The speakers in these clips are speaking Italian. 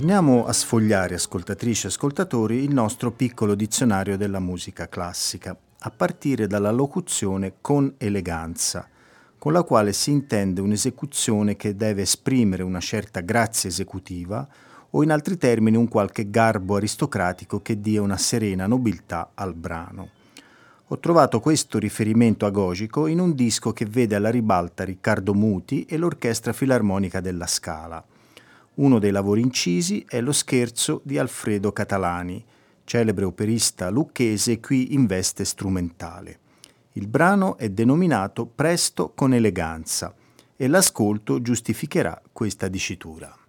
Torniamo a sfogliare, ascoltatrici e ascoltatori, il nostro piccolo dizionario della musica classica, a partire dalla locuzione con eleganza, con la quale si intende un'esecuzione che deve esprimere una certa grazia esecutiva o in altri termini un qualche garbo aristocratico che dia una serena nobiltà al brano. Ho trovato questo riferimento agogico in un disco che vede alla ribalta Riccardo Muti e l'Orchestra Filarmonica della Scala. Uno dei lavori incisi è lo scherzo di Alfredo Catalani, celebre operista lucchese qui in veste strumentale. Il brano è denominato Presto con eleganza e l'ascolto giustificherà questa dicitura.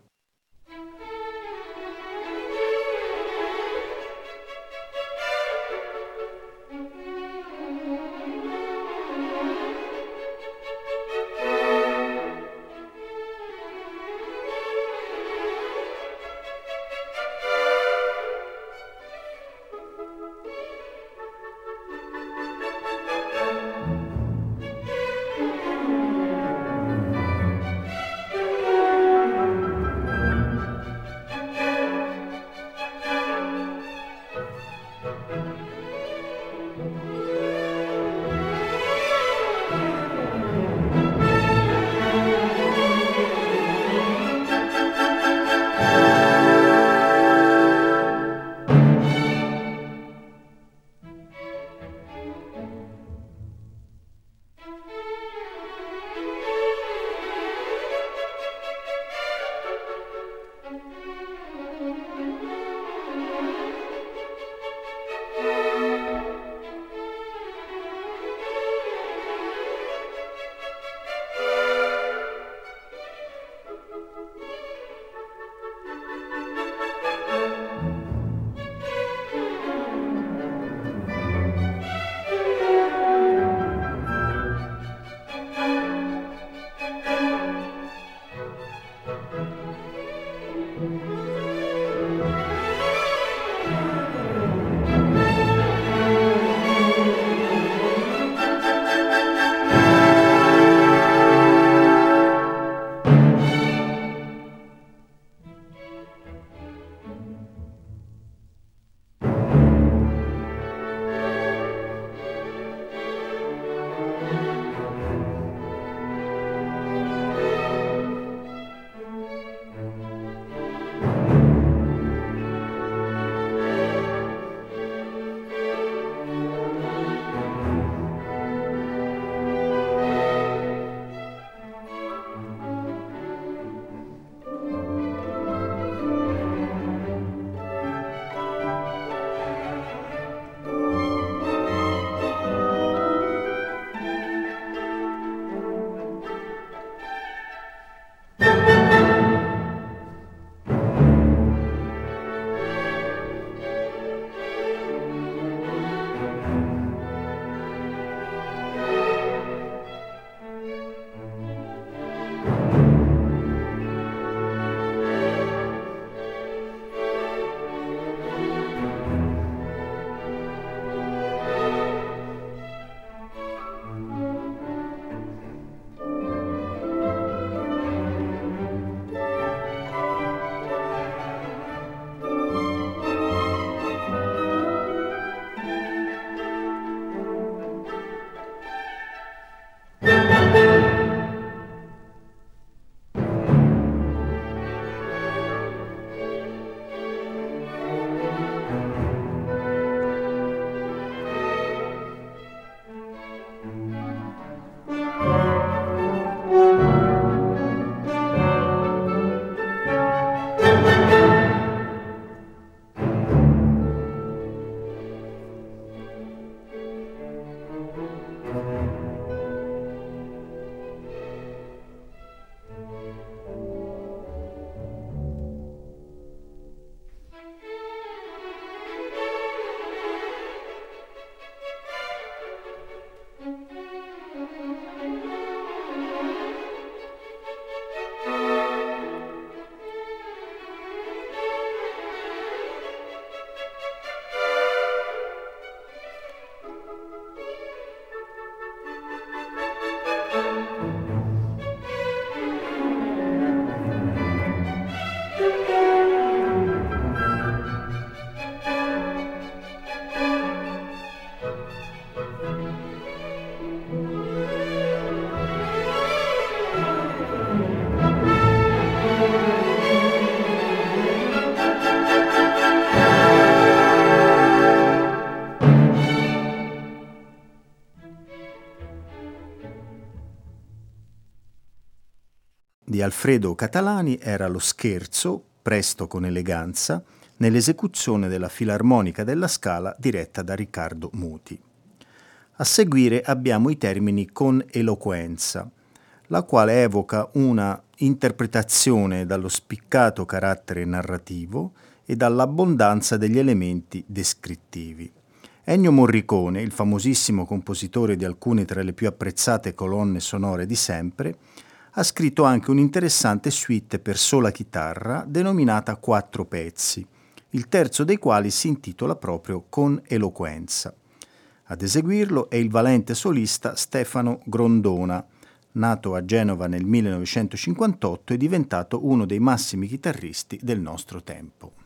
Alfredo Catalani era lo scherzo, presto con eleganza, nell'esecuzione della Filarmonica della Scala diretta da Riccardo Muti. A seguire abbiamo i termini con eloquenza, la quale evoca una interpretazione dallo spiccato carattere narrativo e dall'abbondanza degli elementi descrittivi. Ennio Morricone, il famosissimo compositore di alcune tra le più apprezzate colonne sonore di sempre, ha scritto anche un'interessante suite per sola chitarra denominata Quattro pezzi, il terzo dei quali si intitola proprio Con eloquenza. Ad eseguirlo è il valente solista Stefano Grondona, nato a Genova nel 1958 e diventato uno dei massimi chitarristi del nostro tempo.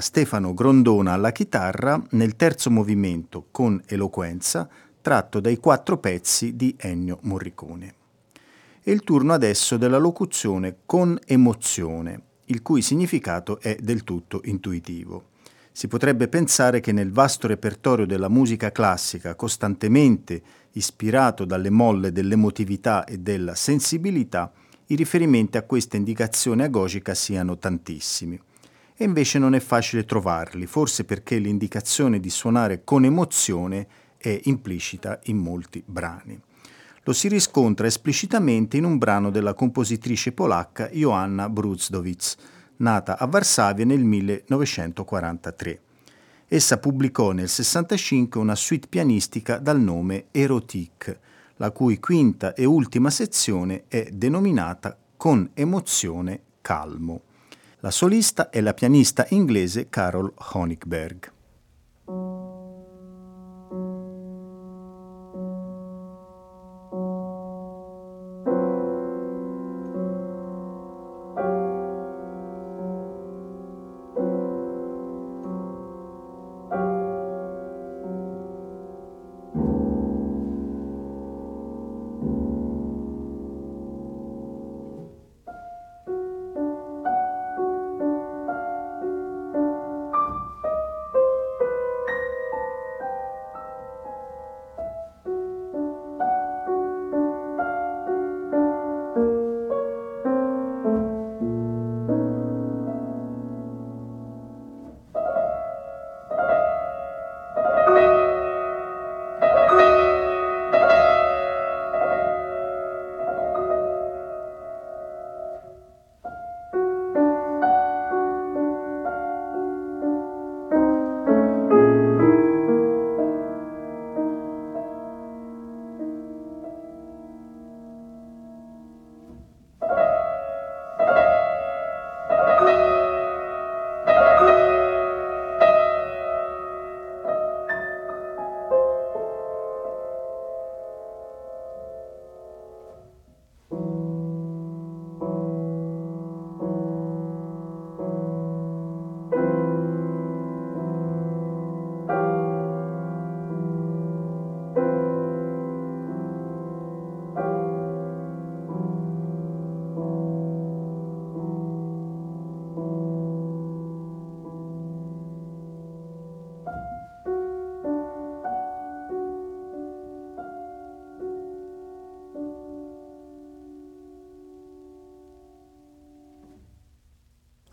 Stefano Grondona alla chitarra nel terzo movimento con eloquenza tratto dai quattro pezzi di Ennio Morricone. È il turno adesso della locuzione con emozione, il cui significato è del tutto intuitivo. Si potrebbe pensare che nel vasto repertorio della musica classica, costantemente ispirato dalle molle dell'emotività e della sensibilità, i riferimenti a questa indicazione agogica siano tantissimi e invece non è facile trovarli, forse perché l'indicazione di suonare con emozione è implicita in molti brani. Lo si riscontra esplicitamente in un brano della compositrice polacca Joanna Brudzdowicz, nata a Varsavia nel 1943. Essa pubblicò nel 1965 una suite pianistica dal nome Erotique, la cui quinta e ultima sezione è denominata Con emozione calmo. La solista è la pianista inglese Carol Honigberg.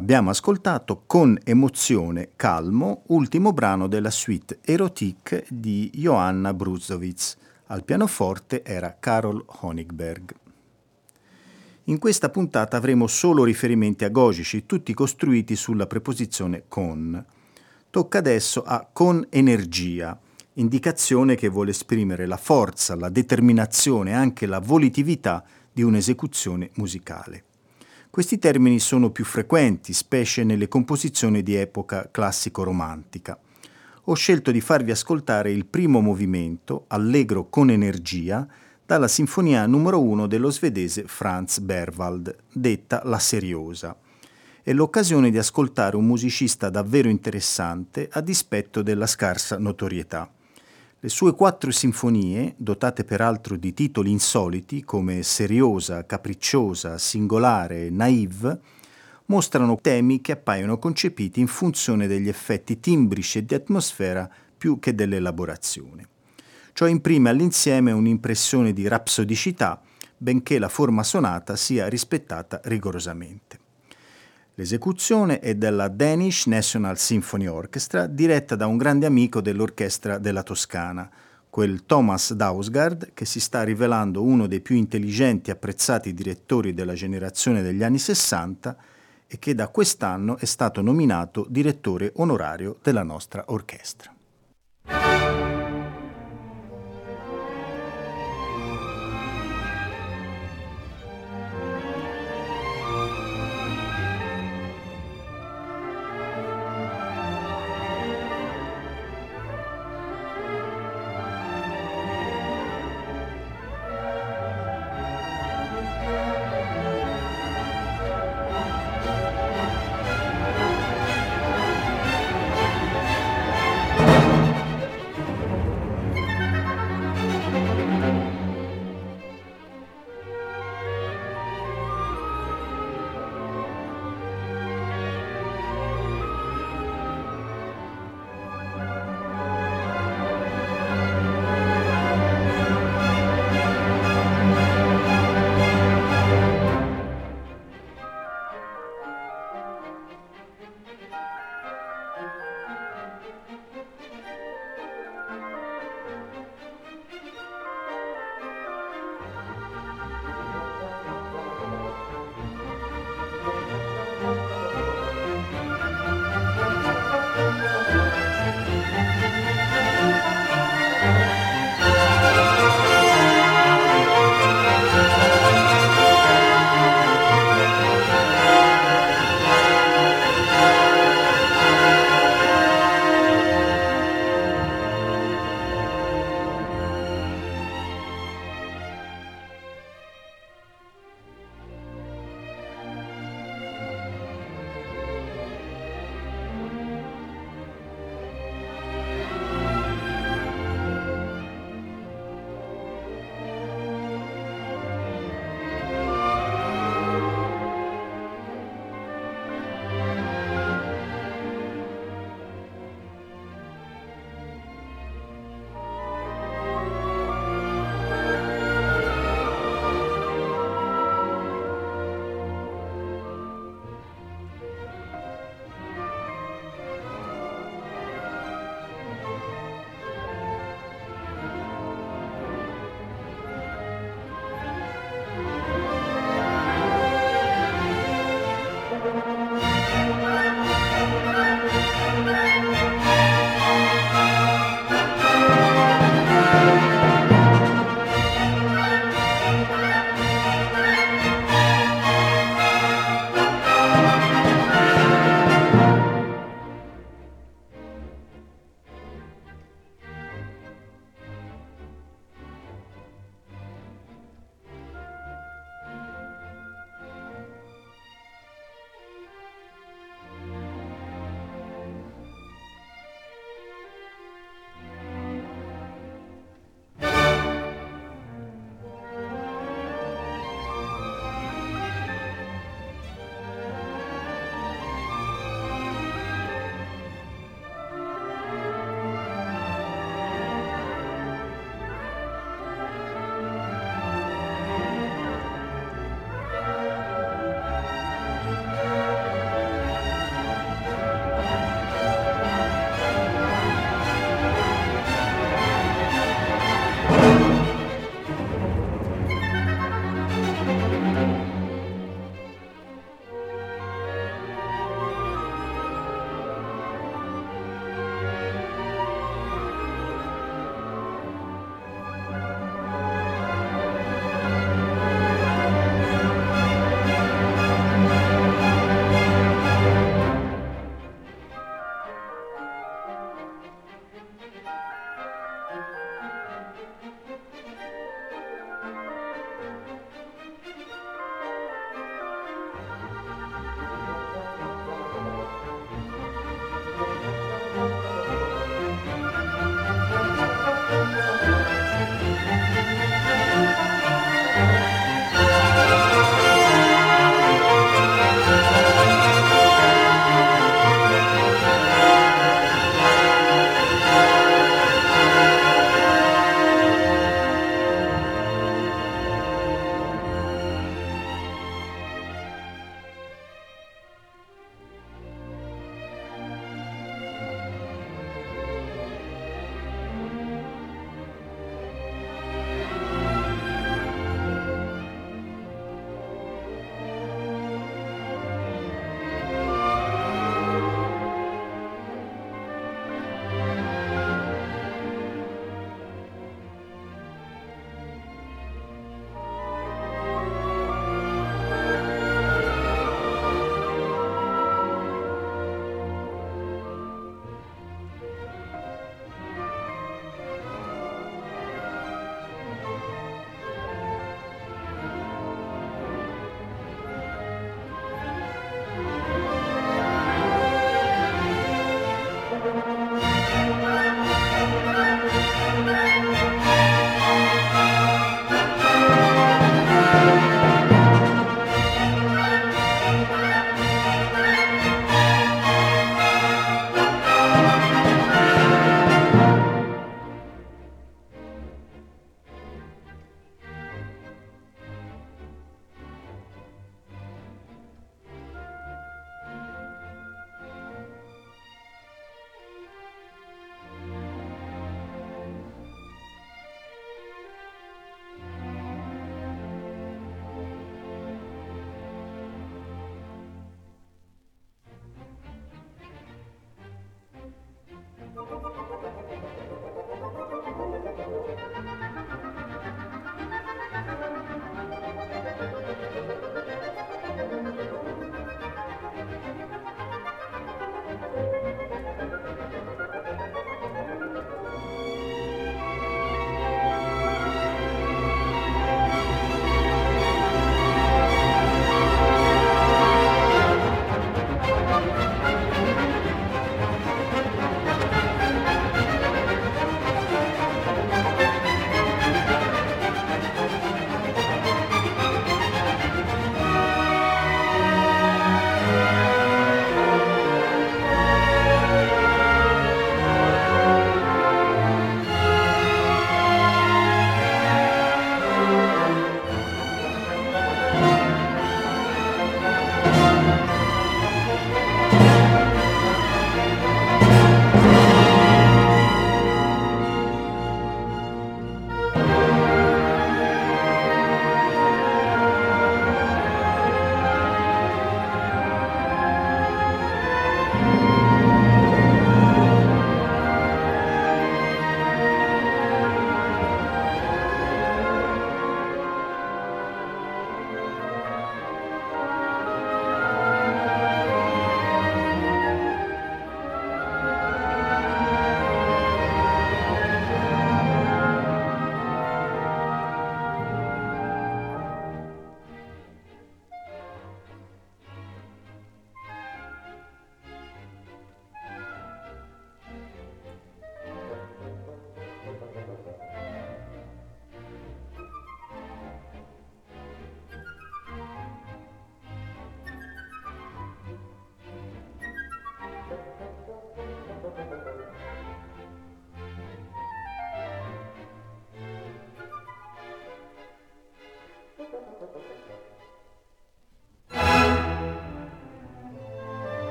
Abbiamo ascoltato con emozione Calmo, ultimo brano della suite Erotique di Johanna Bruzowitz. Al pianoforte era Karol Honigberg. In questa puntata avremo solo riferimenti agogici, tutti costruiti sulla preposizione con. Tocca adesso a con energia, indicazione che vuole esprimere la forza, la determinazione anche la volitività di un'esecuzione musicale. Questi termini sono più frequenti, specie nelle composizioni di epoca classico-romantica. Ho scelto di farvi ascoltare il primo movimento, allegro con energia, dalla sinfonia numero 1 dello svedese Franz Berwald, detta La Seriosa. È l'occasione di ascoltare un musicista davvero interessante a dispetto della scarsa notorietà. Le sue quattro sinfonie, dotate peraltro di titoli insoliti come Seriosa, Capricciosa, Singolare e Naive, mostrano temi che appaiono concepiti in funzione degli effetti timbrici e di atmosfera più che dell'elaborazione. Ciò imprime all'insieme un'impressione di rapsodicità, benché la forma sonata sia rispettata rigorosamente. L'esecuzione è della Danish National Symphony Orchestra, diretta da un grande amico dell'orchestra della Toscana, quel Thomas Dausgaard che si sta rivelando uno dei più intelligenti e apprezzati direttori della generazione degli anni 60 e che da quest'anno è stato nominato direttore onorario della nostra orchestra.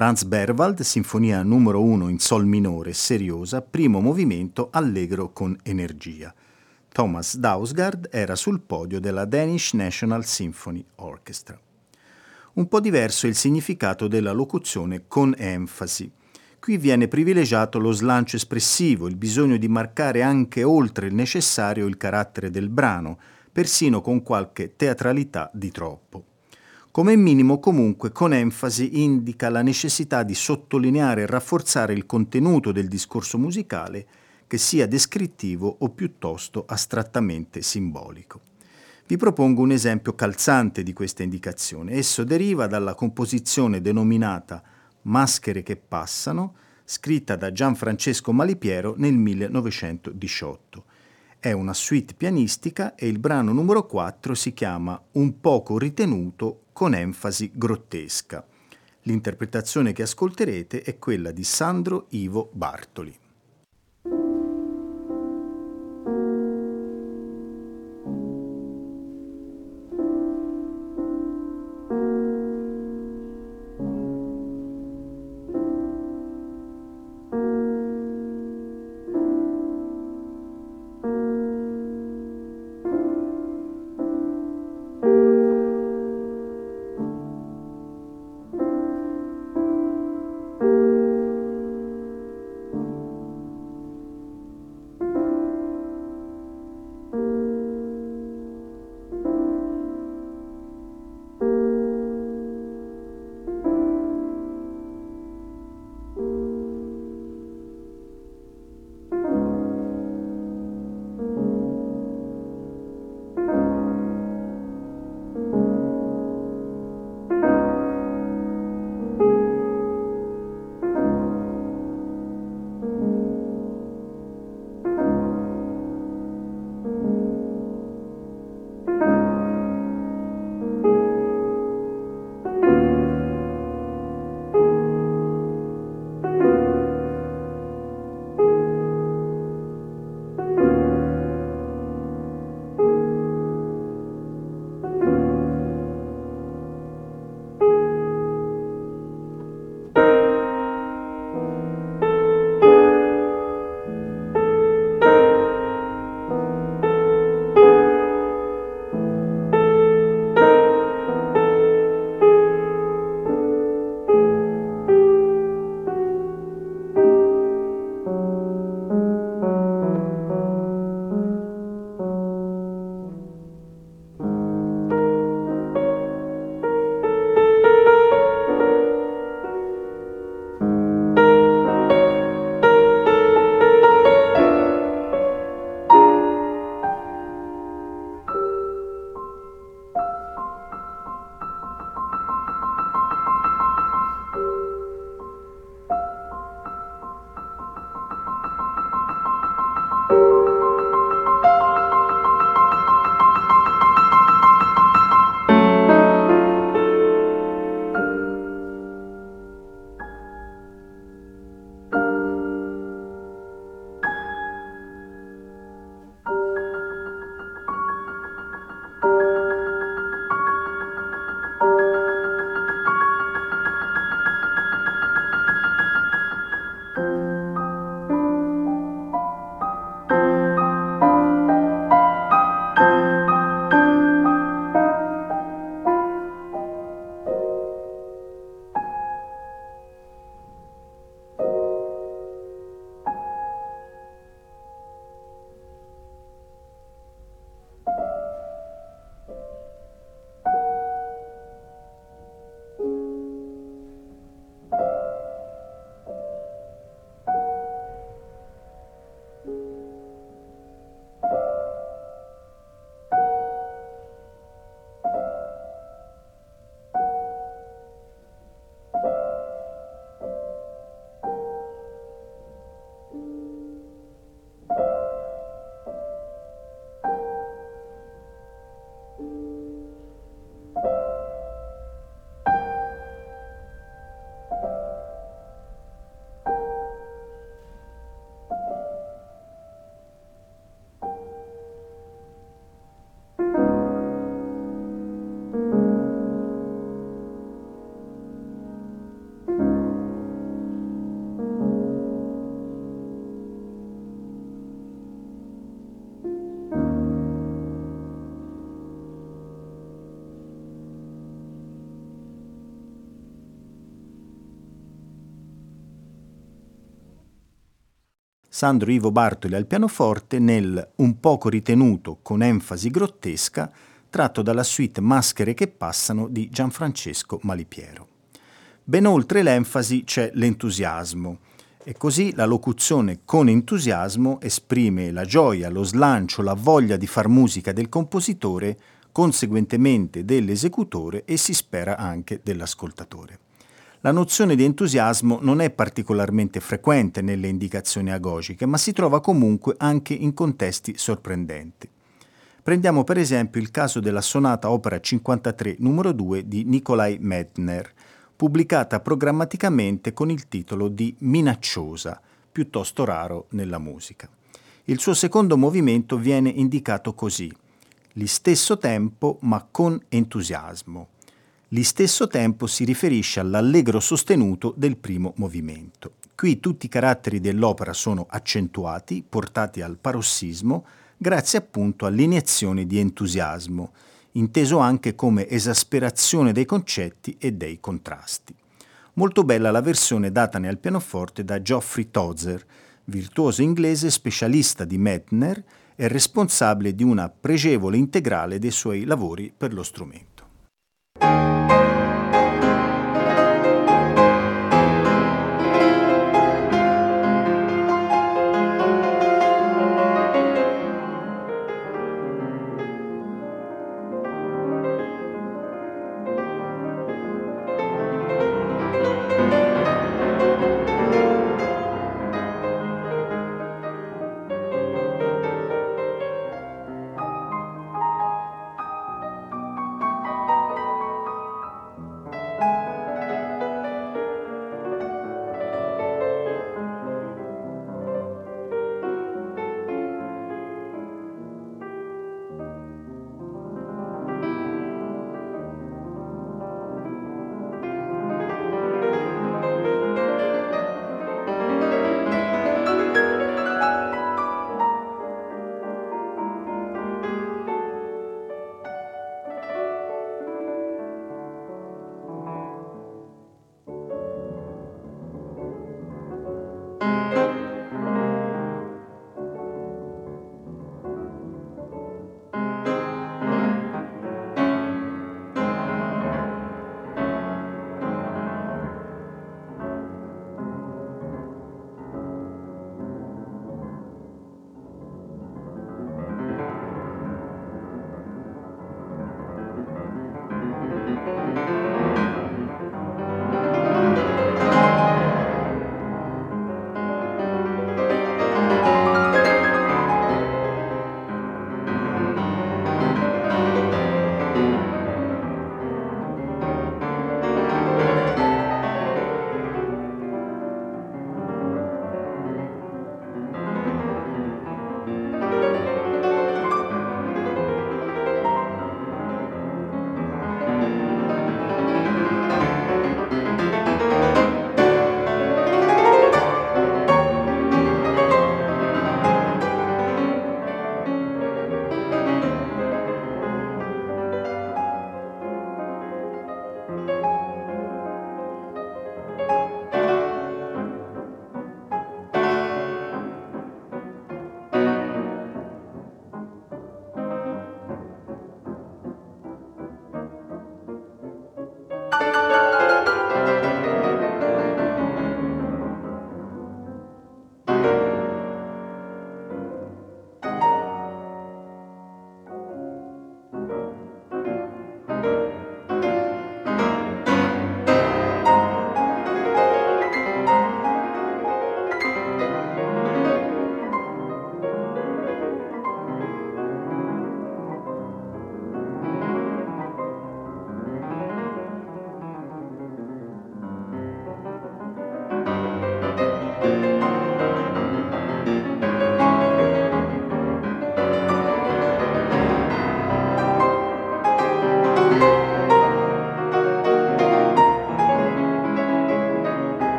Franz Berwald, Sinfonia numero 1 in Sol minore seriosa, primo movimento allegro con energia. Thomas Dausgaard era sul podio della Danish National Symphony Orchestra. Un po' diverso è il significato della locuzione con enfasi. Qui viene privilegiato lo slancio espressivo, il bisogno di marcare anche oltre il necessario il carattere del brano, persino con qualche teatralità di troppo. Come minimo comunque con enfasi indica la necessità di sottolineare e rafforzare il contenuto del discorso musicale che sia descrittivo o piuttosto astrattamente simbolico. Vi propongo un esempio calzante di questa indicazione. Esso deriva dalla composizione denominata Maschere che passano, scritta da Gianfrancesco Malipiero nel 1918. È una suite pianistica e il brano numero 4 si chiama Un poco ritenuto con enfasi grottesca. L'interpretazione che ascolterete è quella di Sandro Ivo Bartoli. Sandro Ivo Bartoli al pianoforte nel un poco ritenuto con enfasi grottesca tratto dalla suite Maschere che passano di Gianfrancesco Malipiero. Ben oltre l'enfasi c'è l'entusiasmo, e così la locuzione con entusiasmo esprime la gioia, lo slancio, la voglia di far musica del compositore, conseguentemente dell'esecutore e si spera anche dell'ascoltatore. La nozione di entusiasmo non è particolarmente frequente nelle indicazioni agogiche, ma si trova comunque anche in contesti sorprendenti. Prendiamo per esempio il caso della sonata opera 53 numero 2 di Nikolai Medtner, pubblicata programmaticamente con il titolo di Minacciosa, piuttosto raro nella musica. Il suo secondo movimento viene indicato così, Li stesso tempo ma con entusiasmo. Li stesso tempo si riferisce all'allegro sostenuto del primo movimento. Qui tutti i caratteri dell'opera sono accentuati, portati al parossismo, grazie appunto all'iniezione di entusiasmo, inteso anche come esasperazione dei concetti e dei contrasti. Molto bella la versione datane al pianoforte da Geoffrey Tozer, virtuoso inglese specialista di Medtner e responsabile di una pregevole integrale dei suoi lavori per lo strumento. Música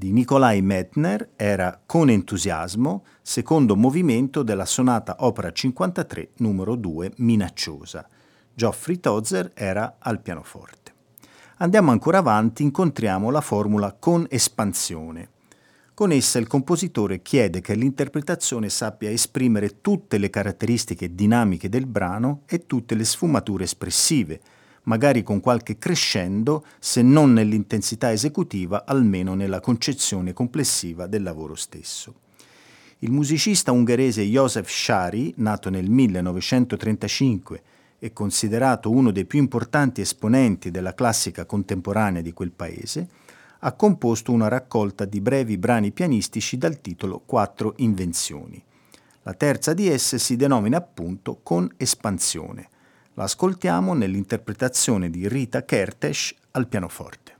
di Nikolai Metner era Con entusiasmo, secondo movimento della sonata opera 53 numero 2 Minacciosa. Geoffrey Tozer era al pianoforte. Andiamo ancora avanti, incontriamo la formula con espansione. Con essa il compositore chiede che l'interpretazione sappia esprimere tutte le caratteristiche dinamiche del brano e tutte le sfumature espressive, magari con qualche crescendo, se non nell'intensità esecutiva, almeno nella concezione complessiva del lavoro stesso. Il musicista ungherese Josef Shari, nato nel 1935 e considerato uno dei più importanti esponenti della classica contemporanea di quel paese, ha composto una raccolta di brevi brani pianistici dal titolo Quattro invenzioni. La terza di esse si denomina appunto Con espansione la ascoltiamo nell'interpretazione di Rita Kertész al pianoforte.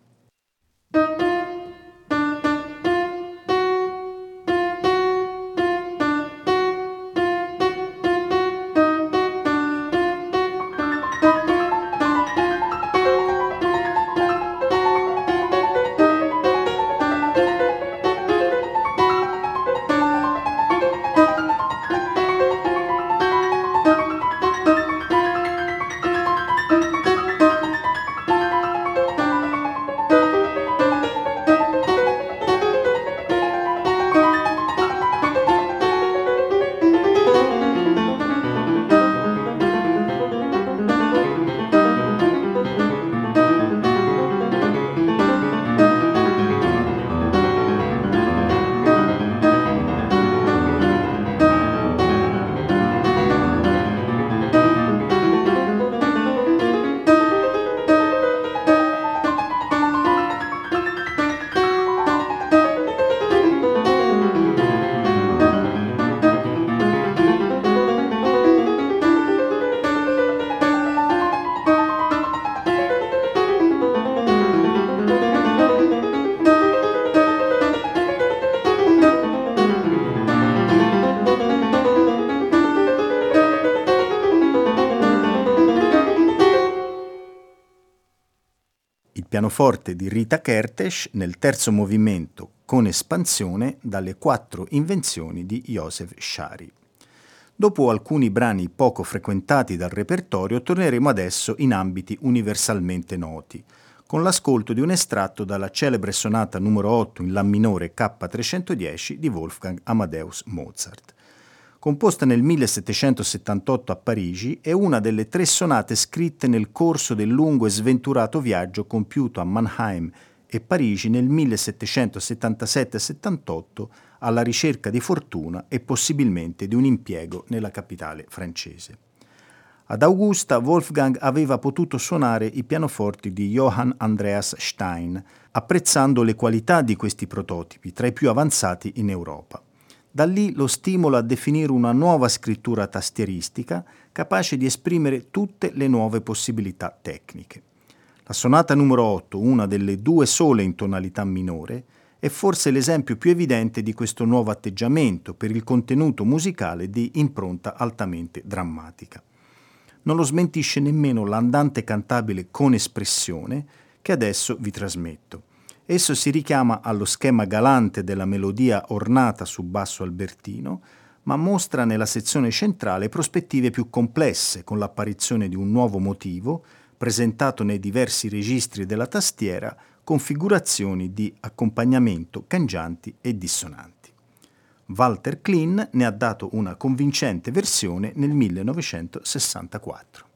Pianoforte di Rita Kertész nel terzo movimento con espansione dalle quattro invenzioni di Joseph Shari. Dopo alcuni brani poco frequentati dal repertorio, torneremo adesso in ambiti universalmente noti, con l'ascolto di un estratto dalla celebre sonata numero 8 in La minore K310 di Wolfgang Amadeus Mozart composta nel 1778 a Parigi, è una delle tre sonate scritte nel corso del lungo e sventurato viaggio compiuto a Mannheim e Parigi nel 1777-78 alla ricerca di fortuna e possibilmente di un impiego nella capitale francese. Ad Augusta Wolfgang aveva potuto suonare i pianoforti di Johann Andreas Stein, apprezzando le qualità di questi prototipi, tra i più avanzati in Europa. Da lì lo stimolo a definire una nuova scrittura tastieristica capace di esprimere tutte le nuove possibilità tecniche. La sonata numero 8, una delle due sole in tonalità minore, è forse l'esempio più evidente di questo nuovo atteggiamento per il contenuto musicale di impronta altamente drammatica. Non lo smentisce nemmeno l'andante cantabile con espressione che adesso vi trasmetto. Esso si richiama allo schema galante della melodia ornata su basso albertino, ma mostra nella sezione centrale prospettive più complesse, con l'apparizione di un nuovo motivo, presentato nei diversi registri della tastiera, configurazioni di accompagnamento cangianti e dissonanti. Walter Klein ne ha dato una convincente versione nel 1964.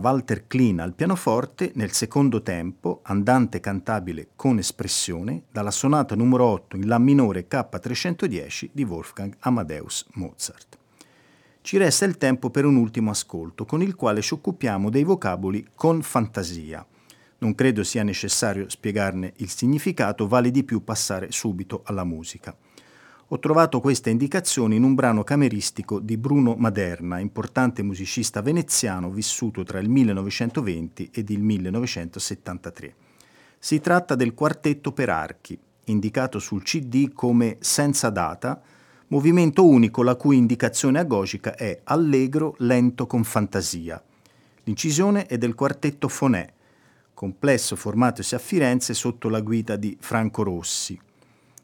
Walter Klein al pianoforte nel secondo tempo, andante cantabile con espressione, dalla sonata numero 8 in La minore K310 di Wolfgang Amadeus Mozart. Ci resta il tempo per un ultimo ascolto, con il quale ci occupiamo dei vocaboli con fantasia. Non credo sia necessario spiegarne il significato, vale di più passare subito alla musica. Ho trovato queste indicazioni in un brano cameristico di Bruno Maderna, importante musicista veneziano vissuto tra il 1920 ed il 1973. Si tratta del quartetto per archi, indicato sul CD come senza data, movimento unico la cui indicazione agogica è allegro, lento con fantasia. L'incisione è del quartetto Fonè, complesso formatosi a Firenze sotto la guida di Franco Rossi,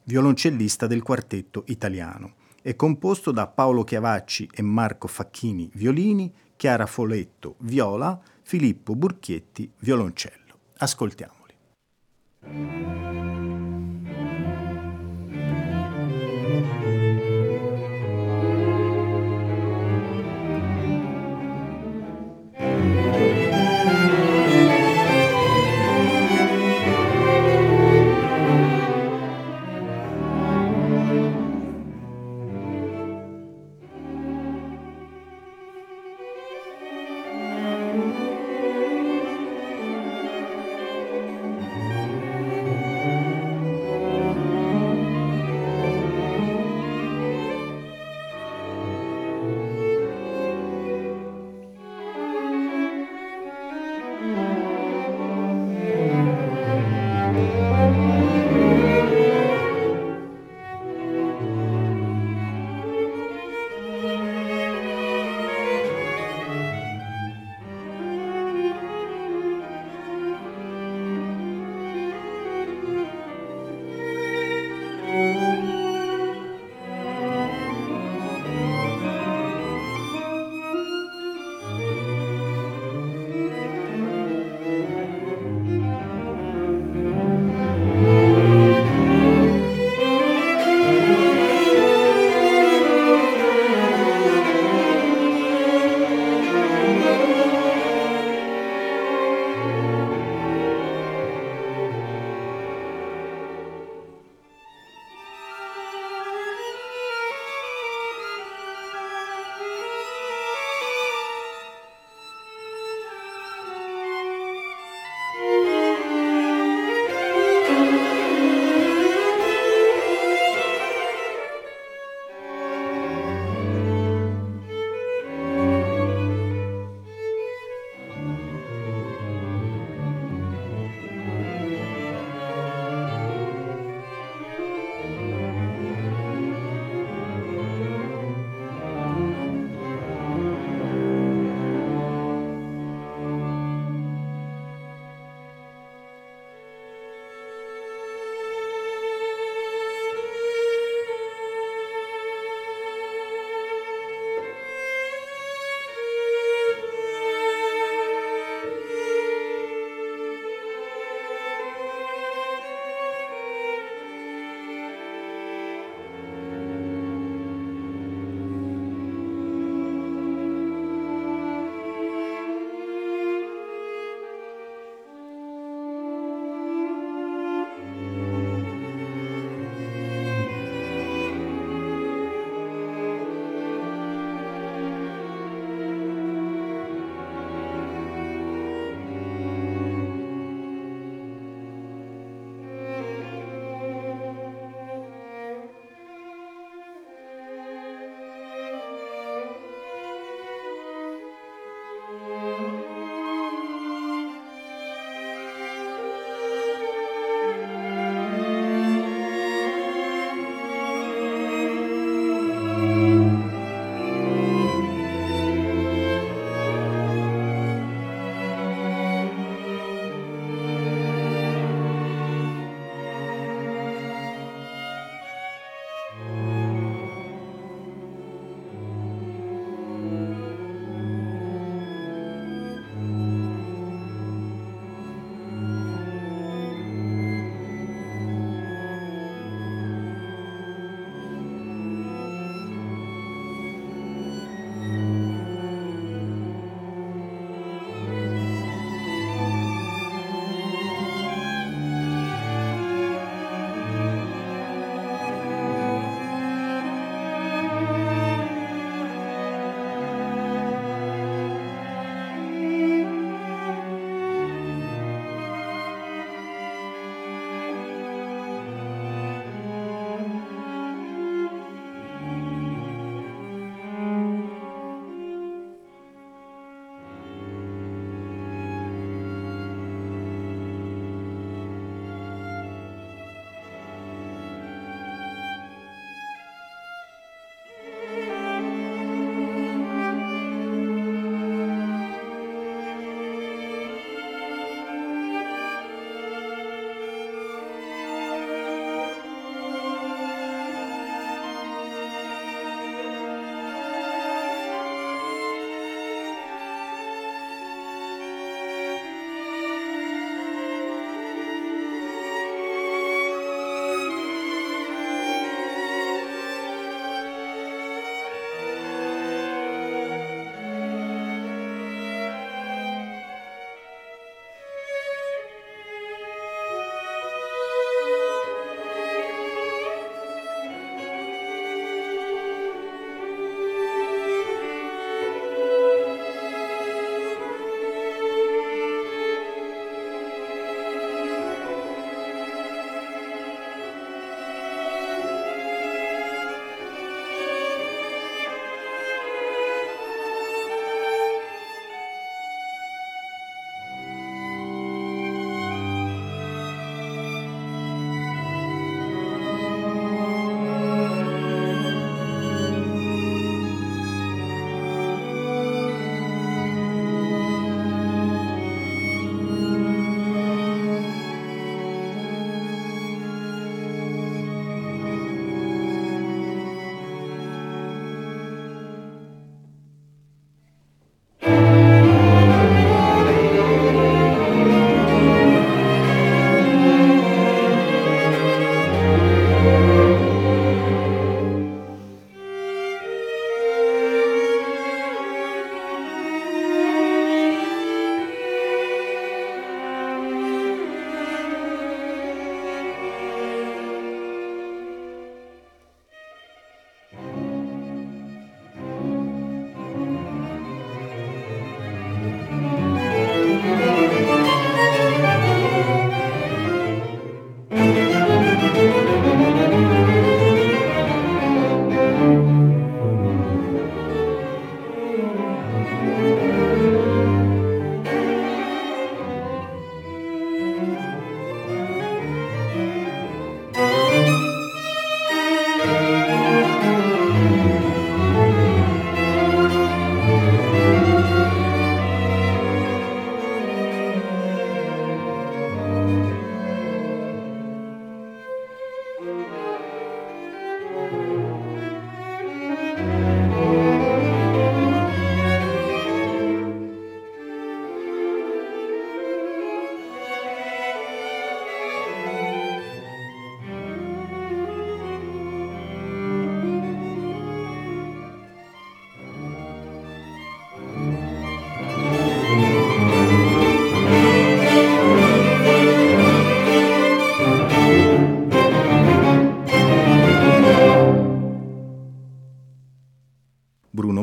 violoncellista del quartetto italiano. È composto da Paolo Chiavacci e Marco Facchini violini, Chiara Foletto viola, Filippo Burchietti violoncello. Ascoltiamoli.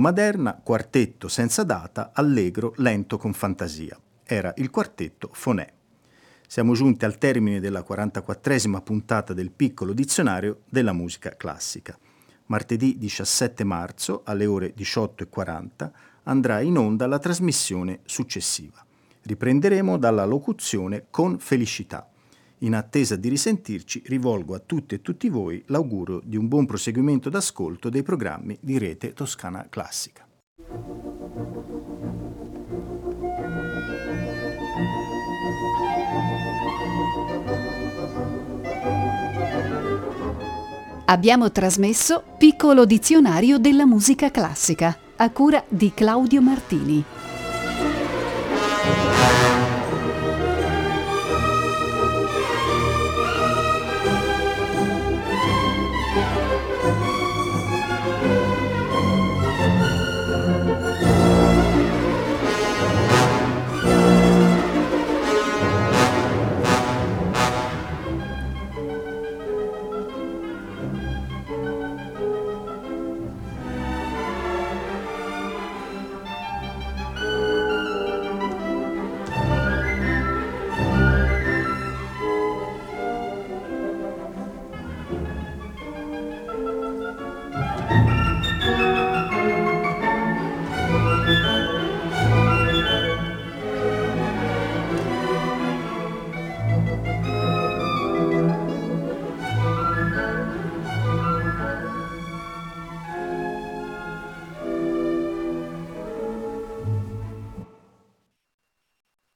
Maderna, quartetto senza data, allegro, lento con fantasia. Era il quartetto Fonè. Siamo giunti al termine della 44esima puntata del piccolo dizionario della musica classica. Martedì 17 marzo alle ore 18.40 andrà in onda la trasmissione successiva. Riprenderemo dalla locuzione con felicità. In attesa di risentirci, rivolgo a tutte e tutti voi l'augurio di un buon proseguimento d'ascolto dei programmi di Rete Toscana Classica. Abbiamo trasmesso Piccolo dizionario della musica classica a cura di Claudio Martini.